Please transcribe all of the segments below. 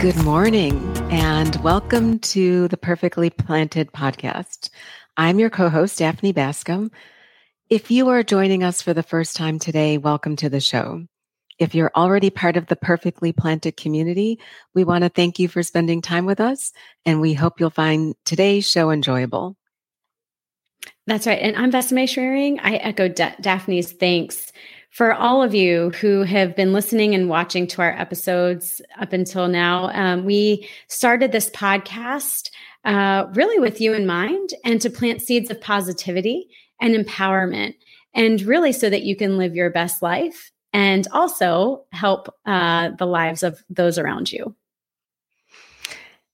Good morning and welcome to the Perfectly Planted podcast. I'm your co host, Daphne Bascom. If you are joining us for the first time today, welcome to the show. If you're already part of the Perfectly Planted community, we want to thank you for spending time with us and we hope you'll find today's show enjoyable. That's right. And I'm Vesame Schraring. I echo Daphne's thanks for all of you who have been listening and watching to our episodes up until now. Um, we started this podcast uh, really with you in mind and to plant seeds of positivity and empowerment, and really so that you can live your best life and also help uh, the lives of those around you.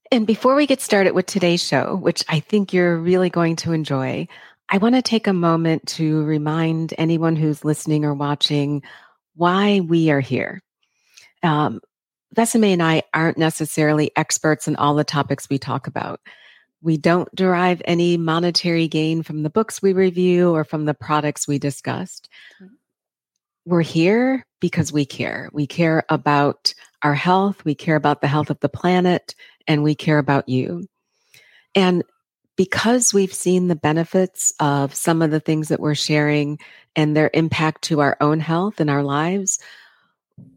And before we get started with today's show, which I think you're really going to enjoy, I want to take a moment to remind anyone who's listening or watching why we are here. Um, Vesame and I aren't necessarily experts in all the topics we talk about. We don't derive any monetary gain from the books we review or from the products we discussed. We're here because we care. We care about our health, we care about the health of the planet, and we care about you. And because we've seen the benefits of some of the things that we're sharing and their impact to our own health and our lives,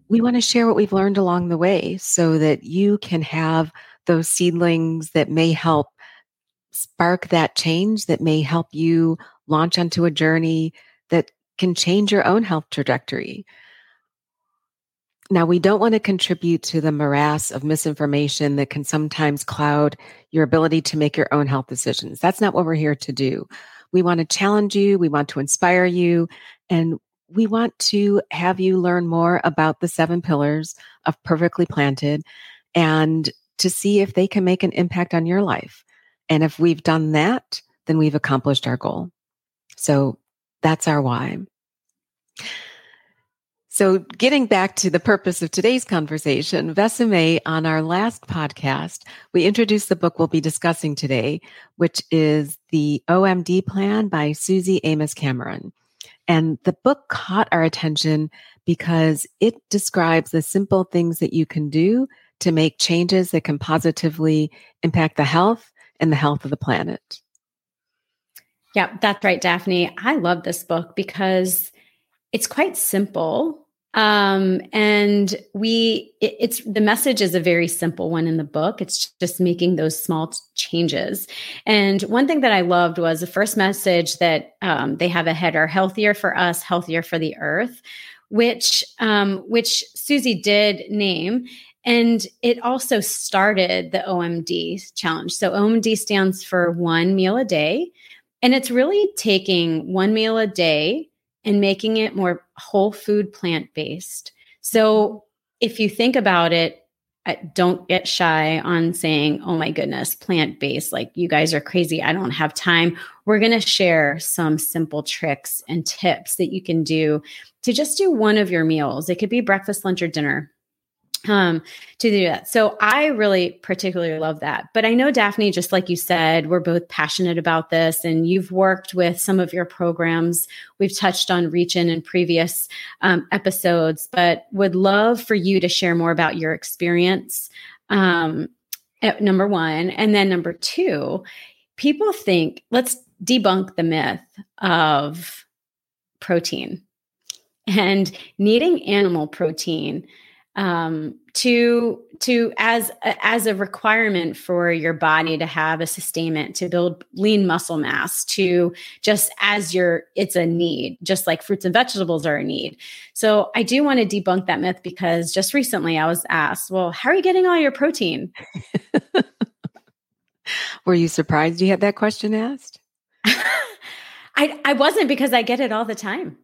we want to share what we've learned along the way so that you can have those seedlings that may help spark that change, that may help you launch onto a journey that can change your own health trajectory. Now, we don't want to contribute to the morass of misinformation that can sometimes cloud your ability to make your own health decisions. That's not what we're here to do. We want to challenge you, we want to inspire you, and we want to have you learn more about the seven pillars of Perfectly Planted and to see if they can make an impact on your life. And if we've done that, then we've accomplished our goal. So that's our why. So, getting back to the purpose of today's conversation, Vesame, on our last podcast, we introduced the book we'll be discussing today, which is the OMD Plan by Suzy Amis Cameron. And the book caught our attention because it describes the simple things that you can do to make changes that can positively impact the health and the health of the planet. Yeah, that's right, Daphne. I love this book because it's quite simple. Um and we it, it's the message is a very simple one in the book. It's just making those small t- changes. And one thing that i loved was the first message that um, they have a header healthier for us healthier for the earth which um, which Suzy did name. And it also started the omd challenge. So omd stands for one meal a day. And it's really taking one meal a day and making it more whole food plant based. So if you think about it, don't get shy on saying, oh my goodness, plant based, like you guys are crazy. I don't have time. We're going to share some simple tricks and tips that you can do to just do one of your meals. It could be breakfast, lunch, or dinner um to do that. So i really particularly love that. But i know daphne just like you said we're both passionate about this and you've worked with some of your programs. We've touched on reach-in in previous um, episodes but would love for you to share more about your experience um, number one. And then number two people think let's debunk the myth of protein. And needing animal protein um, to to as as a requirement for your body to have a sustainment to build lean muscle mass to just as your it's a need just like fruits and vegetables are a need. So i do want to debunk that myth because just recently i was asked well how are you getting all your protein? Were you surprised you had that question asked? I i wasn't because i get it all the time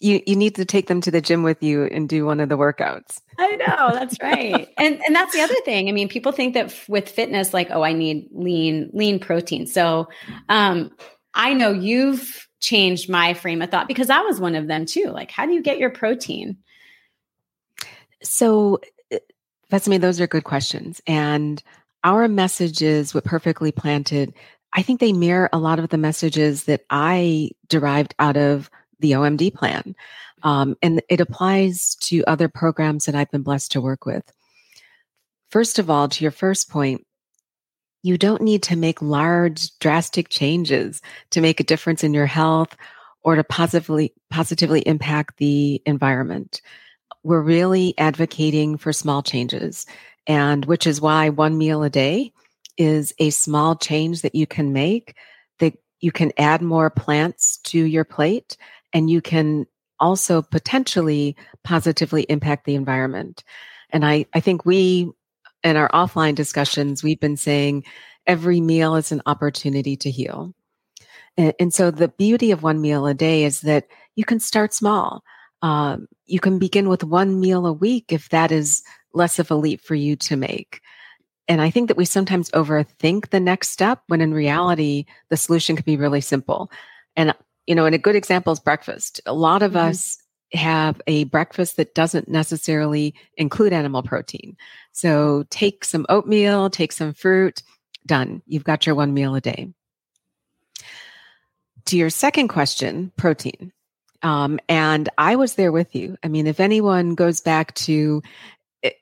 you you need to take them to the gym with you and do one of the workouts. I know, that's right. and and that's the other thing. I mean, people think that f- with fitness like, oh, I need lean lean protein. So, um I know you've changed my frame of thought because I was one of them too. Like, how do you get your protein? So, that's uh, me. Those are good questions. And our messages with Perfectly Planted, I think they mirror a lot of the messages that I derived out of the OMD plan. Um, and it applies to other programs that I've been blessed to work with. first of all, to your first point, you don't need to make large, drastic changes to make a difference in your health or to positively, positively impact the environment. We're really advocating for small changes and which is why one meal a day is a small change that you can make that you can add more plants to your plate and you can also potentially positively impact the environment. And I, I think we, in our offline discussions, we've been saying every meal is an opportunity to heal. And, and so the beauty of one meal a day is that you can start small. Um, you can begin with one meal a week if that is less of a leap for you to make. And I think that we sometimes overthink the next step when in reality, the solution can be really simple. And, you know, and a good example is breakfast. A lot of mm-hmm. us have a breakfast that doesn't necessarily include animal protein. So take some oatmeal, take some fruit, done. You've got your one meal a day. To your second question, protein. Um, and I was there with you. I mean, if anyone goes back to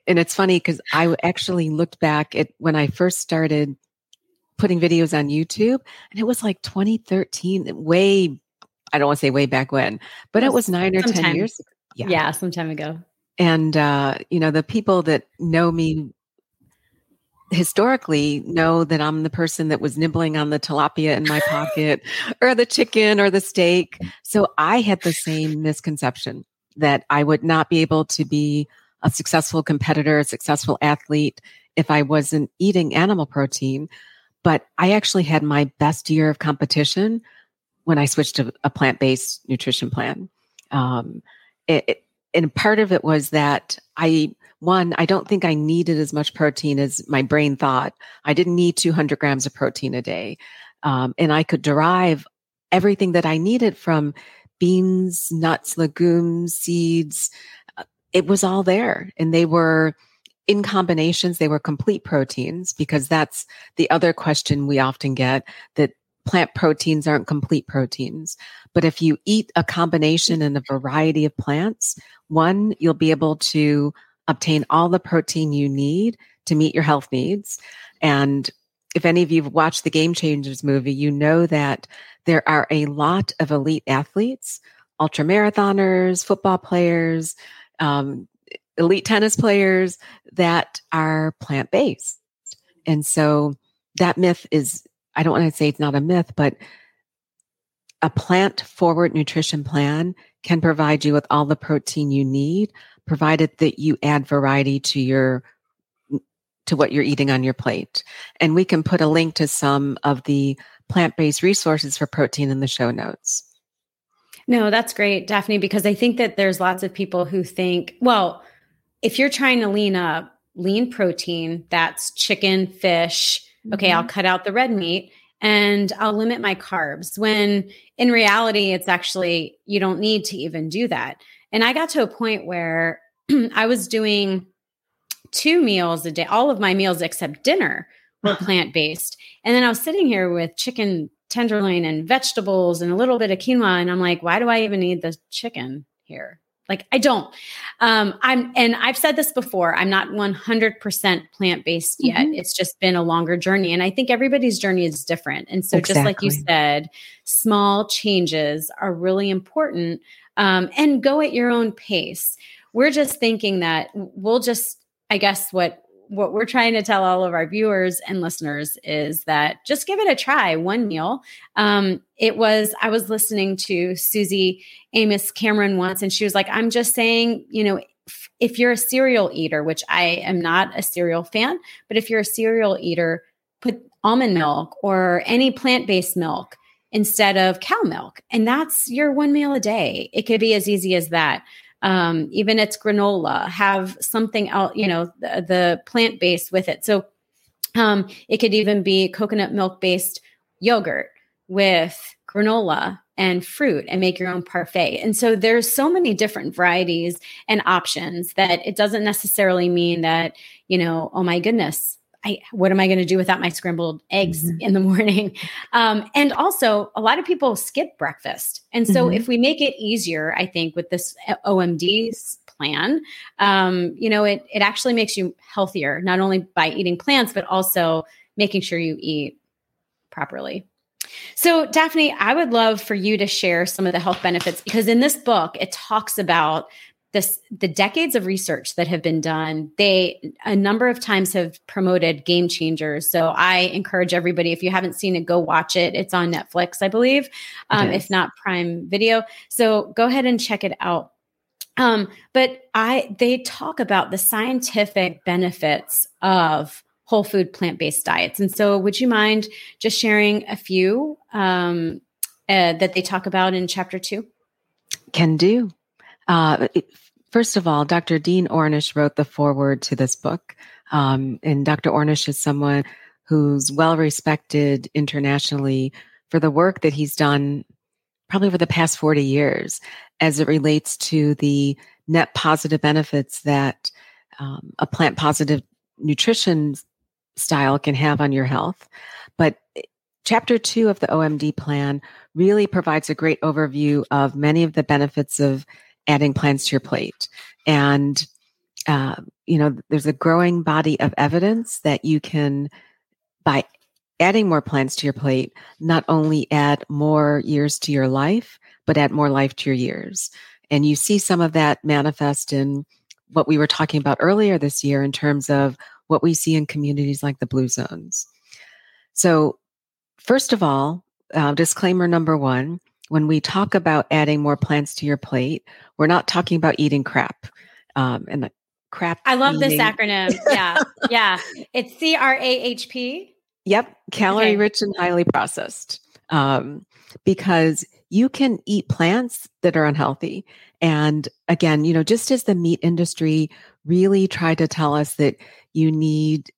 and it's funny because I actually looked back at when I first started putting videos on YouTube, and it was like 2013, way, I don't want to say way back when, but it was nine or 10 years ago. Yeah. yeah, some time ago. And, uh, you know, the people that know me historically know that I'm the person that was nibbling on the tilapia in my pocket or the chicken or the steak. So I had the same misconception that I would not be able to be a successful competitor, a successful athlete if I wasn't eating animal protein. But I actually had my best year of competition when I switched to a plant based nutrition plan. Um, it, it, and part of it was that I, one, I don't think I needed as much protein as my brain thought. I didn't need 200 grams of protein a day. Um, and I could derive everything that I needed from beans, nuts, legumes, seeds, it was all there and they were in combinations they were complete proteins because that's the other question we often get that plant proteins aren't complete proteins but if you eat a combination and a variety of plants one you'll be able to obtain all the protein you need to meet your health needs and if any of you have watched the game changers movie you know that there are a lot of elite athletes ultra marathoners football players um, elite tennis players that are plant based. And so that myth is, I don't want to say it's not a myth, but a plant forward nutrition plan can provide you with all the protein you need, provided that you add variety to your to what you're eating on your plate. And we can put a link to some of the plant-based resources for protein in the show notes. No, that's great, Daphne, because I think that there's lots of people who think, well, if you're trying to lean up, lean protein, that's chicken, fish. Okay, mm-hmm. I'll cut out the red meat and I'll limit my carbs. When in reality, it's actually, you don't need to even do that. And I got to a point where I was doing two meals a day, all of my meals except dinner were plant based. And then I was sitting here with chicken tenderloin and vegetables and a little bit of quinoa. And I'm like, why do I even need the chicken here? Like I don't. Um, I'm, and I've said this before. I'm not 100% plant based yet. Mm-hmm. It's just been a longer journey, and I think everybody's journey is different. And so, exactly. just like you said, small changes are really important, um, and go at your own pace. We're just thinking that we'll just, I guess, what what we're trying to tell all of our viewers and listeners is that just give it a try one meal. Um, it was i was listening to Suzy Amis Cameron once and she was like i'm just saying you know if, if you're a cereal eater which i am not a cereal fan but if you're a cereal eater put almond milk or any plant-based milk instead of cow milk and that's your one meal a day. It could be as easy as that um, even it's granola, have something else, you know, the, the plant based with it. So um, it could even be coconut milk based yogurt with granola and fruit and make your own parfait. And so there's so many different varieties and options that it doesn't necessarily mean that, you know, oh my goodness, I, what am I going to do without my scrambled eggs mm-hmm. in the morning? Um, and also, a lot of people skip breakfast. And so, mm-hmm. if we make it easier, I think with this OMD plan, um, you know, it it actually makes you healthier, not only by eating plants, but also making sure you eat properly. So, Daphne, I would love for you to share some of the health benefits because in this book, it talks about this the decades of research that have been done they a number of times have promoted game changers. So i encourage everybody if you haven't seen it go watch it. It's on netflix i believe um, if not prime video. So go ahead and check it out. Um, but i they talk about the scientific benefits of whole food plant-based diets. And so would you mind just sharing a few um, uh, that they talk about in chapter two? Can do uh, first of all, Dr. Dean Ornish wrote the foreword to this book. Um, and Dr. Ornish is someone who's well respected internationally for the work that he's done probably over the past 40 years as it relates to the net positive benefits that um, a plant positive nutrition style can have on your health. But chapter two of the OMD plan really provides a great overview of many of the benefits of adding plants to your plate. And, uh, you know, there's a growing body of evidence that you can, by adding more plants to your plate, not only add more years to your life, but add more life to your years. And you see some of that manifest in what we were talking about earlier this year in terms of what we see in communities like the blue zones. So, first of all, uh, disclaimer number one when we talk about adding more plants to your plate, we're not talking about eating crap. Um, and the crap. I love eating. this acronym. Yeah. yeah. It's C R A H P. Yep. Calorie okay. rich and highly processed. Um, because you can eat plants that are unhealthy. And again, you know, just as the meat industry really tried to tell us that you need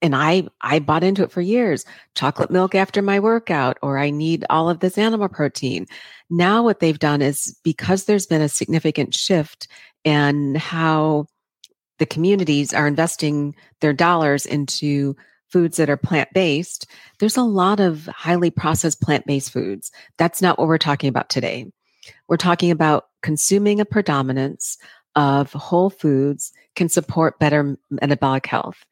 and I I bought into it for years. Chocolate milk after my workout or I need all of this animal protein. Now what they've done is because there's been a significant shift in how the communities are investing their dollars into foods that are plant-based, there's a lot of highly processed plant-based foods. That's not what we're talking about today. We're talking about consuming a predominance of whole foods can support better metabolic health.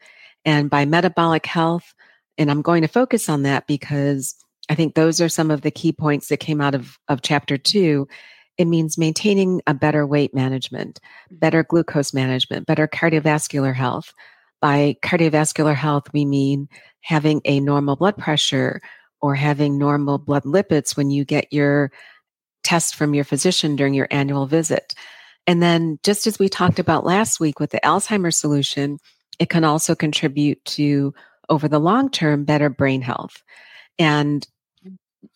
And by metabolic health, and I'm going to focus on that because I think those are some of the key points that came out of, of chapter two. It means maintaining a better weight management, better mm-hmm. glucose management, better cardiovascular health. By cardiovascular health, we mean having a normal blood pressure or having normal blood lipids when you get your test from your physician during your annual visit. And then, just as we talked about last week with the Alzheimer's solution, it can also contribute to, over the long term, better brain health. And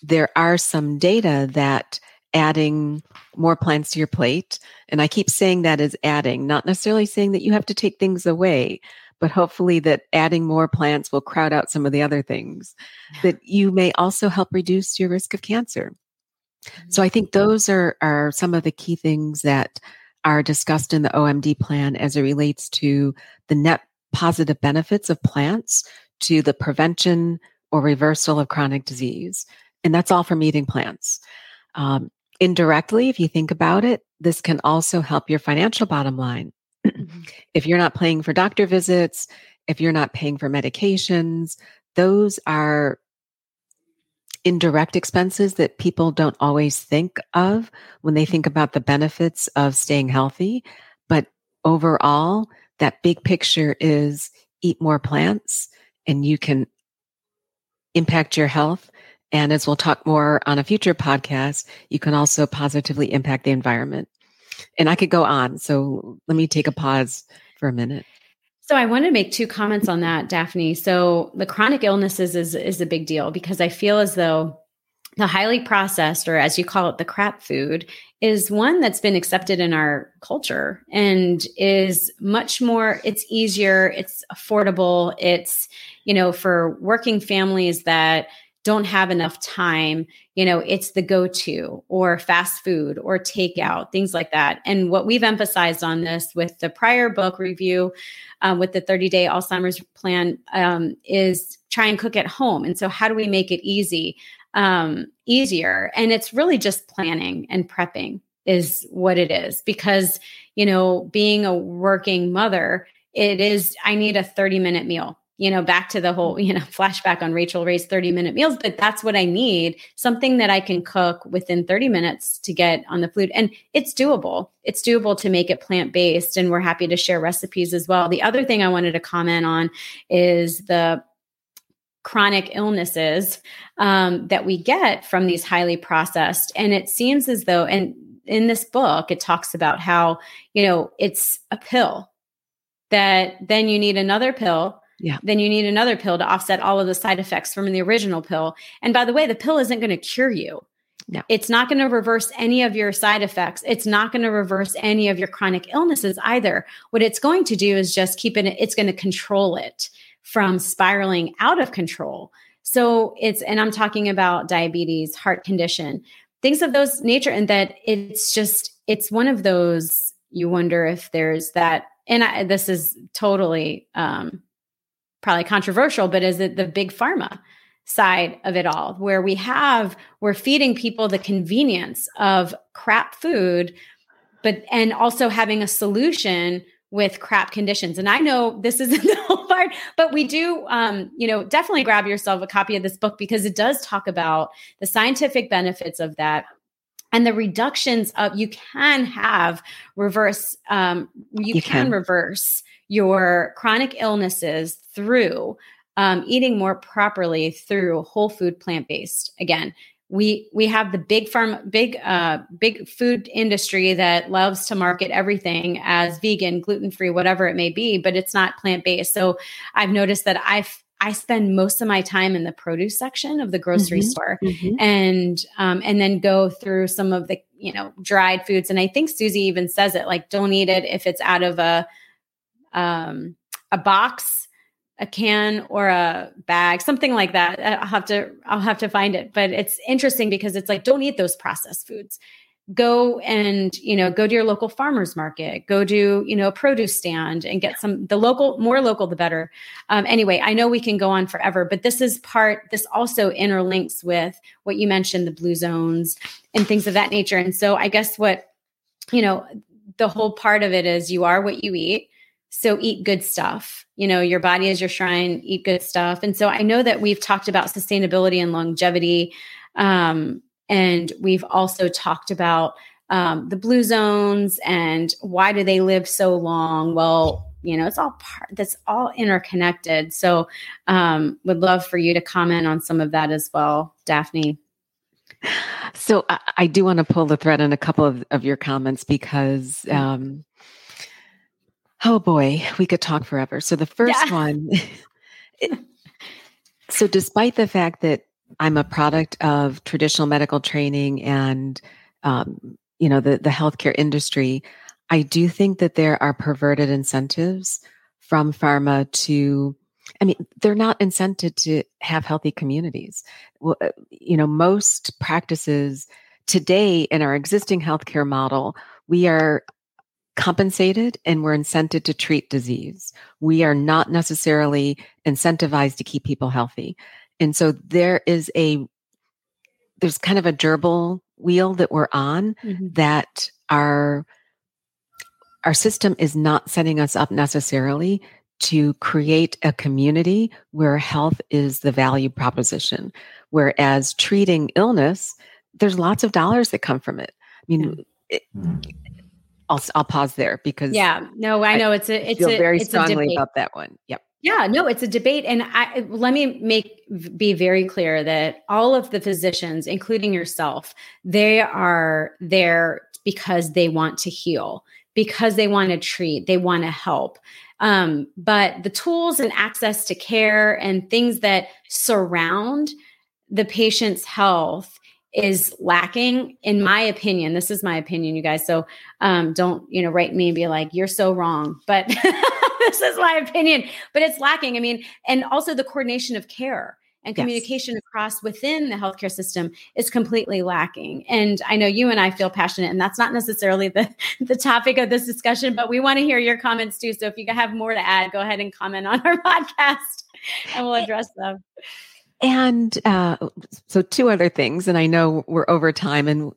there are some data that adding more plants to your plate, and I keep saying that is adding, not necessarily saying that you have to take things away, but hopefully that adding more plants will crowd out some of the other things, that you may also help reduce your risk of cancer. So I think mm-hmm. those are, are some of the key things that are discussed in the OMD plan as it relates to the net positive benefits of plants to the prevention or reversal of chronic disease. And that's all from eating plants. Um, indirectly, if you think about it, this can also help your financial bottom line. Mm-hmm. if you're not paying for doctor visits, if you're not paying for medications, those are indirect expenses that people don't always think of when they think about the benefits of staying healthy. But overall, that big picture is eat more plants and you can impact your health. And as we'll talk more on a future podcast, you can also positively impact the environment. And I could go on. So let me take a pause for a minute. So I want to make two comments on that, Daphne. So the chronic illnesses is is a big deal because I feel as though the highly processed, or as you call it, the crap food, is one that's been accepted in our culture and is much more, it's easier, it's affordable, it's, you know, for working families that don't have enough time, you know, it's the go to or fast food or takeout, things like that. And what we've emphasized on this with the prior book review, um, with the 30 day Alzheimer's plan, um, is try and cook at home. And so, how do we make it easy? Um, easier. And it's really just planning and prepping. is what it is because you know being a working mother it is i need a 30 minute meal you know back to the whole you know flashback on Rachael Ray's 30 minute meals but that's what i need something that i can cook within 30 minutes to get on the food and it's doable it's doable to make it plant based and we're happy to share recipes as well the other thing i wanted to comment on is the chronic illnesses um, that we get from these highly processed. And it seems as though, and in this book, it talks about how, you know, it's a pill that then you need another pill. Yeah. Then you need another pill to offset all of the side effects from the original pill. And by the way, the pill isn't going to cure you. No. It's not going to reverse any of your side effects. It's not going to reverse any of your chronic illnesses either. What it's going to do is just keep it, it's going to control it from spiraling out of control. So it's, and I'm talking about diabetes, heart condition, things of those nature, and that it's just, it's one of those you wonder if there's that. And I, this is totally um, probably controversial, but is it the big pharma side of it all, where we have, we're feeding people the convenience of crap food, but, and also having a solution with crap conditions. And I know this isn't the whole part, but we do, um, you know, definitely grab yourself a copy of this book because it does talk about the scientific benefits of that and the reductions of you can have reverse um, you, you can, can, reverse your chronic illnesses through um, eating more properly through whole food plant based again we we have the big farm big uh big food industry that loves to market everything as vegan gluten free whatever it may be but it's not plant based so i've noticed that i've I spend most of my time in the produce section of the grocery mm-hmm, store, mm-hmm. and um, and then go through some of the you know dried foods. And I think Suzy even says it like, don't eat it if it's out of a um, a box a can or a bag, something like that. I'll have to I'll have to find it. But it's interesting because it's like don't eat those processed foods. Go and you know go to your local farmers market. Go to you know a produce stand and get some the local more local the better. Um, anyway, I know we can go on forever, but this is part. This also interlinks with what you mentioned the blue zones and things of that nature. And so I guess what you know the whole part of it is you are what you eat so eat good stuff. You know, your body is your shrine, eat good stuff. And so I know that we've talked about sustainability and longevity. Um, and we've also talked about um, the blue zones and why do they live so long? Well, you know, it's all part that's all interconnected. So um, would love for you to comment on some of that as well, Daphne. So I, I do want to pull the thread on a couple of, of your comments because mm. um, Oh boy, we could talk forever. So the first yeah. one, it, so despite the fact that I'm a product of traditional medical training and, um, you know, the, the healthcare industry, I do think that there are perverted incentives from pharma to, I mean, they're not incented to have healthy communities. Well, uh, you know, most practices today in our existing healthcare model, we are compensated and we're incented to treat disease. We are not necessarily incentivized to keep people healthy. And so there is a there's kind of a gerbil wheel that we're on mm-hmm. that our our system is not setting us up necessarily to create a community where health is the value proposition whereas treating illness there's lots of dollars that come from it i mean yeah. it, I'll I'll pause there because yeah, no, I know it's a it's feel a, very it's strongly about that one. Yep. Yeah, no, it's a debate, and I let me make be very clear that all of the physicians, including yourself, they are there because they want to heal, because they want to treat, they want to help. Um, but the tools and access to care and things that surround the patient's health is lacking in my opinion this is my opinion you guys so um, don't you know write me and be like you're so wrong but this is my opinion but it's lacking i mean and also the coordination of care and communication yes. across within the healthcare system is completely lacking and i know you and i feel passionate and that's not necessarily the the topic of this discussion but we want to hear your comments too so if you have more to add go ahead and comment on our podcast and we'll address them and uh, so, two other things, and I know we're over time, and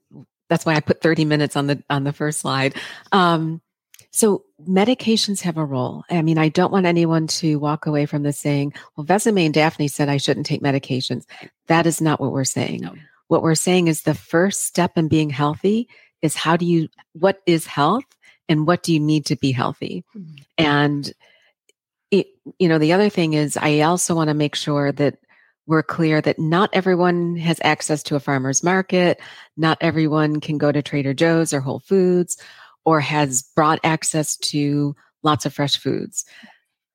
that's why I put 30 minutes on the on the first slide. Um, so medications have a role. I mean, I don't want anyone to walk away from this saying, well, Vesame and Daphne said I shouldn't take medications. That is not what we're saying. No. What we're saying is the first step in being healthy is how do you, what is health and what do you need to be healthy? Mm-hmm. And, it, you know, the other thing is I also want to make sure that we're clear that not everyone has access to a farmer's market. Not everyone can go to Trader Joe's or Whole Foods or has broad access to lots of fresh foods.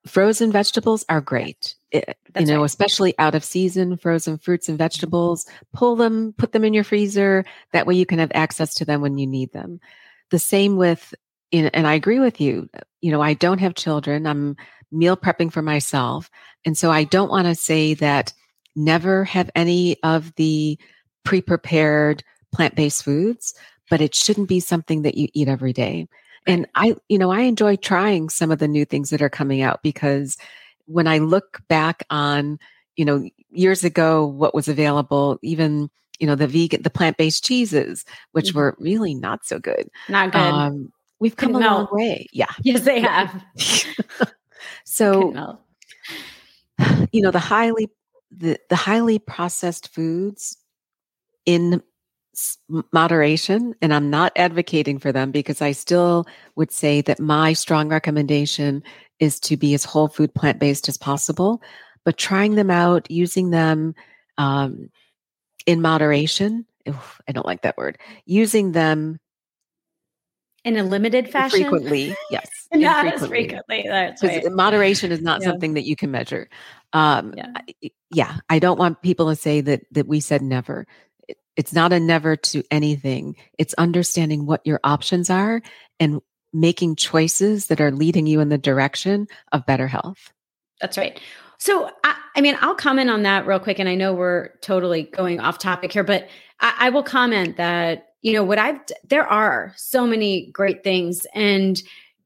Frozen vegetables are great. It, you know, right. especially out of season frozen fruits and vegetables, pull them, put them in your freezer. That way you can have access to them when you need them. The same with, and I agree with you. You know, I don't have children. I'm meal prepping for myself. And so I don't want to say that never have any of the pre prepared plant based foods, but it shouldn't be something that you eat every day. And I, you know, I enjoy trying some of the new things that are coming out because when I look back on, you know, years ago, what was available, even, you know, the vegan, the plant based cheeses, which mm-hmm. were really not so good. Not good. Um, we've come a long way. Yeah. Yes, they have. so, you know, the highly, the, the highly processed foods in moderation and i'm not advocating for them because i still would say that my strong recommendation is to be as whole food plant based as possible but trying them out using them um, in moderation oof, i don't like that word using them in a limited fashion frequently yes not as frequently that's right. moderation is not yeah. something that you can measure um, yeah. yeah i don't want people to say that that we said never it's not a never to anything. It's understanding what your options are and making choices that are leading you in the direction of better health. That's right. So, I, I, mean, I'll comment on that real quick. And I know we're totally going off topic here, but I, I will comment that, you know, what I've, there are so many great things. And,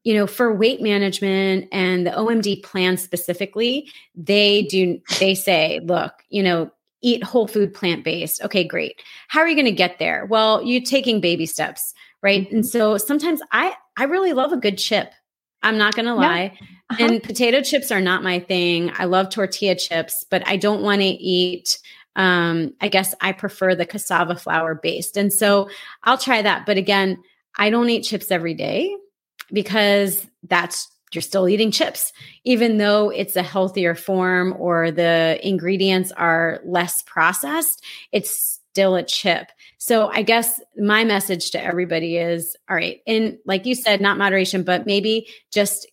you know, for weight management and the OMD plan specifically, they do, they say, look, you know, eat whole food plant based. Okay, great. How are you going to get there? Well, you're taking baby steps, right? Mm-hmm. And so sometimes I I really love a good chip. I'm not going to lie. Yeah. Uh-huh. And potato chips are not my thing. I love tortilla chips, but I don't want to eat um I guess I prefer the cassava flour based. And so I'll try that, but again, I don't eat chips every day because that's you're still eating chips, even though it's a healthier form or the ingredients are less processed, it's still a chip. So I guess my message to everybody is all right, in like you said, not moderation, but maybe just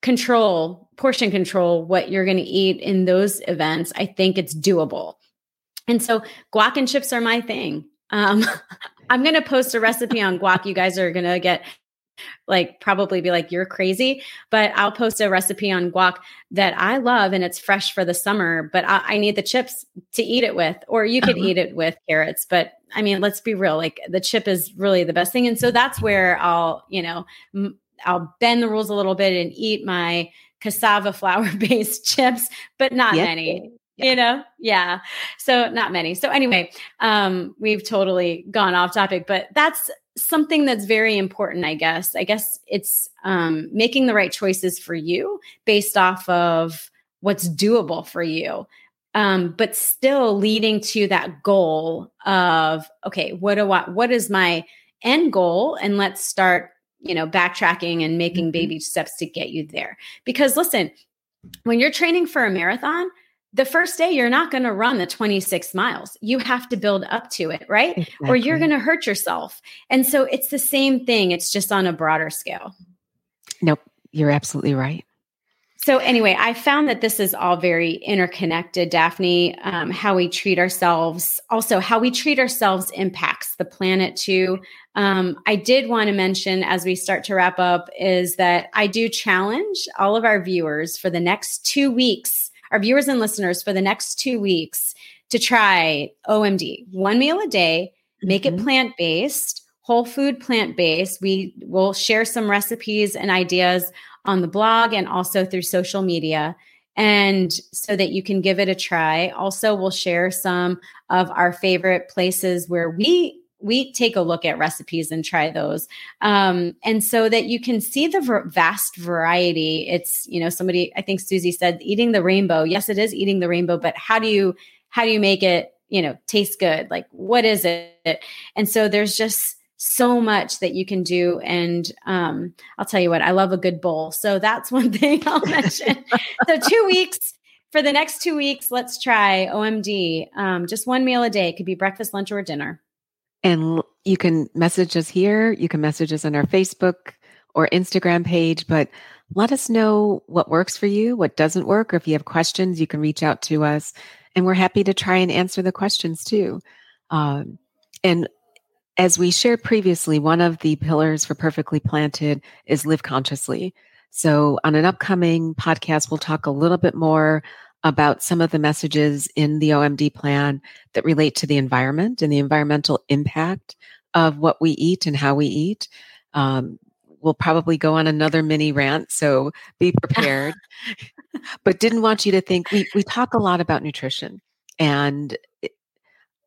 control, portion control what you're going to eat in those events. I think it's doable. And so guac and chips are my thing. Um, I'm going to post a recipe on guac. You guys are going to get like probably be like you're crazy but i'll post a recipe on guac that i love and it's fresh for the summer but i, I need the chips to eat it with or you could uh-huh. eat it with carrots but i mean let's be real like the chip is really the best thing and so that's where i'll you know i'll bend the rules a little bit and eat my cassava flour based chips but not yep. many yeah. you know? Yeah. So not many. So anyway um we've totally gone off topic but that's something that's very important i guess. I guess it's um, making the right choices for you based off of what's doable for you um, but still leading to that goal of okay what do i what is my end goal? And let's start you know backtracking and making mm-hmm. baby steps to get you there. Because listen when you're training for a marathon the first day you're not going to run the 26 miles. You have to build up to it right? Exactly. or you're going to hurt yourself. And so it's the same thing it's just on a broader scale. Nope you're absolutely right. So anyway i found that this is all very interconnected daphne um, how we treat ourselves. Also how we treat ourselves impacts the planet too. Um, i did want to mention as we start to wrap up is that i do challenge all of our viewers for the next two weeks our viewers and listeners for the next two weeks to try OMD, one meal a day, make mm-hmm. it plant based, whole food plant based. We will share some recipes and ideas on the blog and also through social media. And so that you can give it a try. Also, we'll share some of our favorite places where we we take a look at recipes and try those. Um, and so that you can see the vast variety. It's, you know, somebody, I think Suzy said, eating the rainbow. Yes, it is eating the rainbow, but how do you, how do you make it, you know, taste good? Like, what is it? And so there's just, so much that you can do. And um, I'll tell you what, I love a good bowl. So that's one thing I'll mention. so, two weeks for the next two weeks, let's try OMD. Um, just one meal a day. It could be breakfast, lunch, or dinner. And you can message us here. You can message us on our Facebook or Instagram page, but let us know what works for you, what doesn't work, or if you have questions, you can reach out to us. And we're happy to try and answer the questions too. Um, and as we shared previously, one of the pillars for Perfectly Planted is live consciously. So, on an upcoming podcast, we'll talk a little bit more about some of the messages in the OMD plan that relate to the environment and the environmental impact of what we eat and how we eat. Um, we'll probably go on another mini rant, so be prepared. but didn't want you to think we we talk a lot about nutrition, and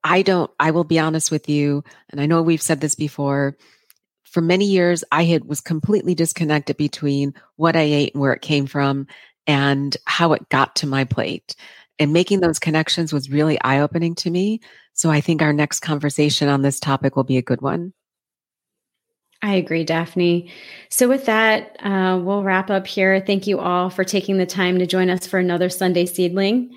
I don't. I will be honest with you, and I know we've said this before for many years i had was completely disconnected between what i ate and where it came from and how it got to my plate and making those connections was really eye-opening to me so i think our next conversation on this topic will be a good one I agree, Daphne. So, with that, uh, we'll wrap up here. Thank you all for taking the time to join us for another Sunday Seedling.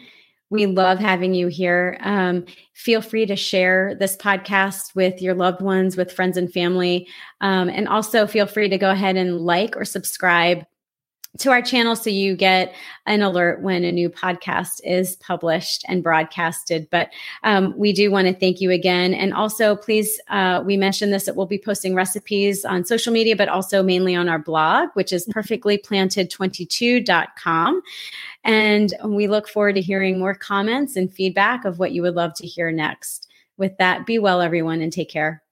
We love having you here. Um, feel free to share this podcast with your loved ones, with friends and family. Um, and also feel free to go ahead and like or subscribe to our channel so you get an alert when a new podcast is published and broadcasted. But um, we do want to thank you again. And also, please, uh, we mentioned this that we'll be posting recipes on social media, but also mainly on our blog, which is perfectlyplanted22.com. And we look forward to hearing more comments and feedback of what you would love to hear next. With that, be well, everyone, and take care.